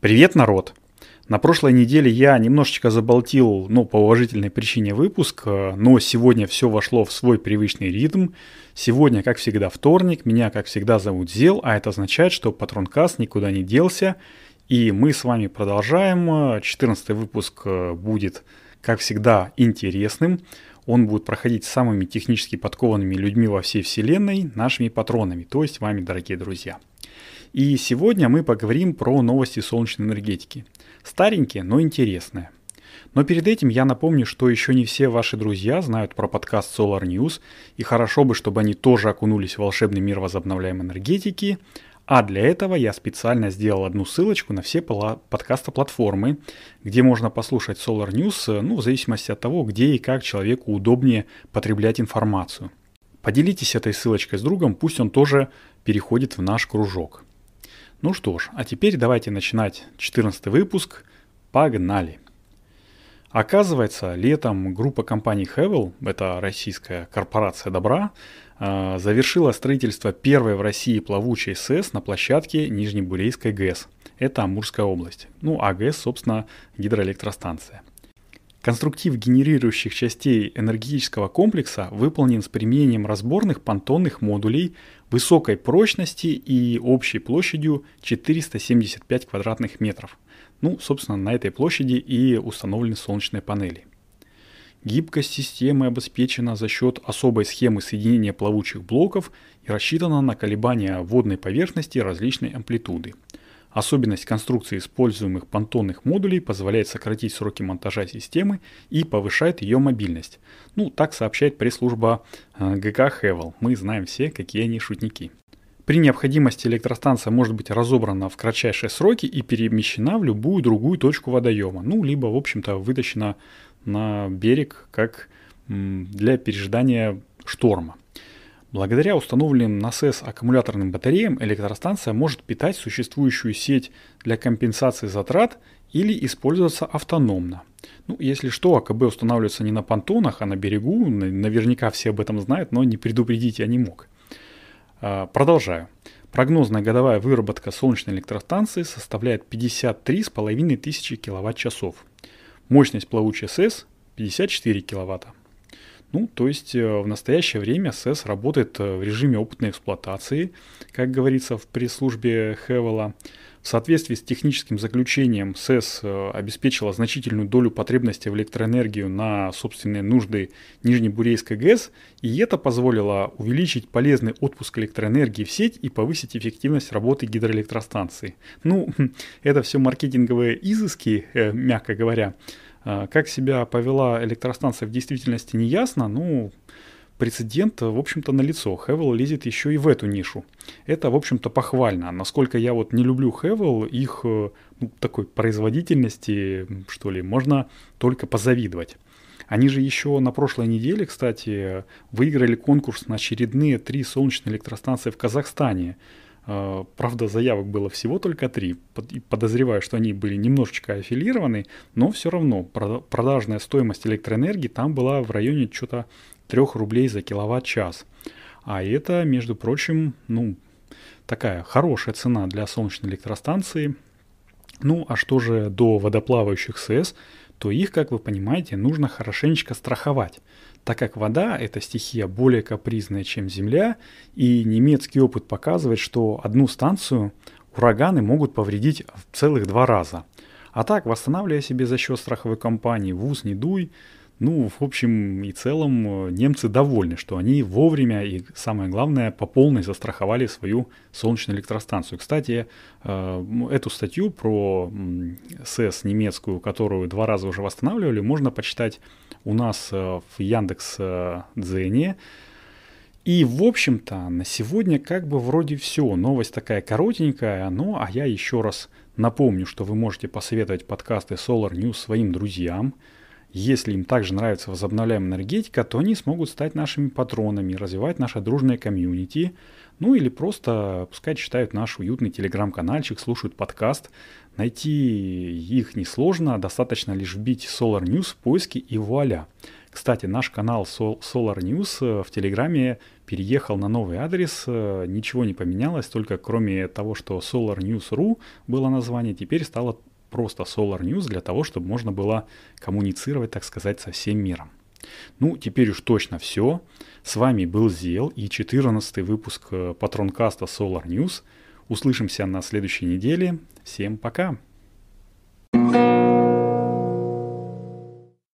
Привет, народ! На прошлой неделе я немножечко заболтил, ну, по уважительной причине выпуск, но сегодня все вошло в свой привычный ритм. Сегодня, как всегда, вторник, меня, как всегда, зовут Зел, а это означает, что Патронкаст никуда не делся, и мы с вами продолжаем. 14 выпуск э, будет, как всегда, интересным. Он будет проходить с самыми технически подкованными людьми во всей вселенной, нашими патронами, то есть вами, дорогие друзья. И сегодня мы поговорим про новости солнечной энергетики. Старенькие, но интересные. Но перед этим я напомню, что еще не все ваши друзья знают про подкаст Solar News, и хорошо бы, чтобы они тоже окунулись в волшебный мир возобновляемой энергетики. А для этого я специально сделал одну ссылочку на все подкаста-платформы, где можно послушать Solar News, ну, в зависимости от того, где и как человеку удобнее потреблять информацию. Поделитесь этой ссылочкой с другом, пусть он тоже переходит в наш кружок. Ну что ж, а теперь давайте начинать 14 выпуск. Погнали! Оказывается, летом группа компаний Hevel, это российская корпорация добра, а, завершила строительство первой в России плавучей СЭС на площадке Нижнебурейской ГЭС. Это Амурская область. Ну, а ГЭС, собственно, гидроэлектростанция. Конструктив генерирующих частей энергетического комплекса выполнен с применением разборных понтонных модулей высокой прочности и общей площадью 475 квадратных метров. Ну, собственно, на этой площади и установлены солнечные панели. Гибкость системы обеспечена за счет особой схемы соединения плавучих блоков и рассчитана на колебания водной поверхности различной амплитуды – Особенность конструкции используемых понтонных модулей позволяет сократить сроки монтажа системы и повышает ее мобильность. Ну, так сообщает пресс-служба э, ГК Хевел. Мы знаем все, какие они шутники. При необходимости электростанция может быть разобрана в кратчайшие сроки и перемещена в любую другую точку водоема. Ну, либо, в общем-то, вытащена на берег как для пережидания шторма. Благодаря установленным на СЭС аккумуляторным батареям электростанция может питать существующую сеть для компенсации затрат или использоваться автономно. Ну, если что, АКБ устанавливается не на понтонах, а на берегу. Наверняка все об этом знают, но не предупредить я не мог. А, продолжаю. Прогнозная годовая выработка солнечной электростанции составляет 53,5 тысячи киловатт-часов. Мощность плавучей СЭС 54 киловатта. Ну, то есть э, в настоящее время СЭС работает э, в режиме опытной эксплуатации, как говорится в пресс-службе Хевела. В соответствии с техническим заключением СЭС э, обеспечила значительную долю потребности в электроэнергию на собственные нужды Нижнебурейской ГЭС, и это позволило увеличить полезный отпуск электроэнергии в сеть и повысить эффективность работы гидроэлектростанции. Ну, это все маркетинговые изыски, мягко говоря. А, как себя повела электростанция в действительности не ясно, ну, прецедент, в общем-то, налицо. Хевел лезет еще и в эту нишу. Это, в общем-то, похвально. Насколько я вот не люблю Хевел, их э, ну, такой производительности, что ли, можно только позавидовать. Они же еще на прошлой неделе, кстати, выиграли конкурс на очередные три солнечные электростанции в Казахстане. А, правда, заявок было всего только три. Подозреваю, что они были немножечко аффилированы, но все равно продажная стоимость электроэнергии там была в районе что-то 3 рублей за киловатт-час. А это, между прочим, ну, такая хорошая цена для солнечной электростанции. Ну, а что же до водоплавающих СЭС, то их, как вы понимаете, нужно хорошенечко страховать так как вода – это стихия более капризная, чем Земля, и немецкий опыт показывает, что одну станцию ураганы могут повредить в целых два раза. А так, восстанавливая себе за счет страховой компании ВУЗ не дуй, ну, в общем и целом, э, немцы довольны, что они вовремя и, самое главное, по полной застраховали свою солнечную электростанцию. Кстати, э, эту статью про СЭС немецкую, которую два раза уже восстанавливали, можно почитать у нас э, в Яндекс Дзене. И, в общем-то, на сегодня как бы вроде все. Новость такая коротенькая, ну, а я еще раз напомню, что вы можете посоветовать подкасты Solar News своим друзьям – если им также нравится возобновляемая энергетика, то они смогут стать нашими патронами, развивать наше дружное комьюнити, ну или просто пускай читают наш уютный телеграм-канальчик, слушают подкаст. Найти их несложно, достаточно лишь вбить Solar News в поиске и вуаля. Кстати, наш канал Solar News э, в Телеграме переехал на новый адрес, э, ничего не поменялось, только кроме того, что Solar News.ru было название, теперь стало просто Solar News для того, чтобы можно было коммуницировать, так сказать, со всем миром. Ну, теперь уж точно все. С вами был Зел и 14 выпуск э, патронкаста Solar News. Услышимся на следующей неделе. Всем пока!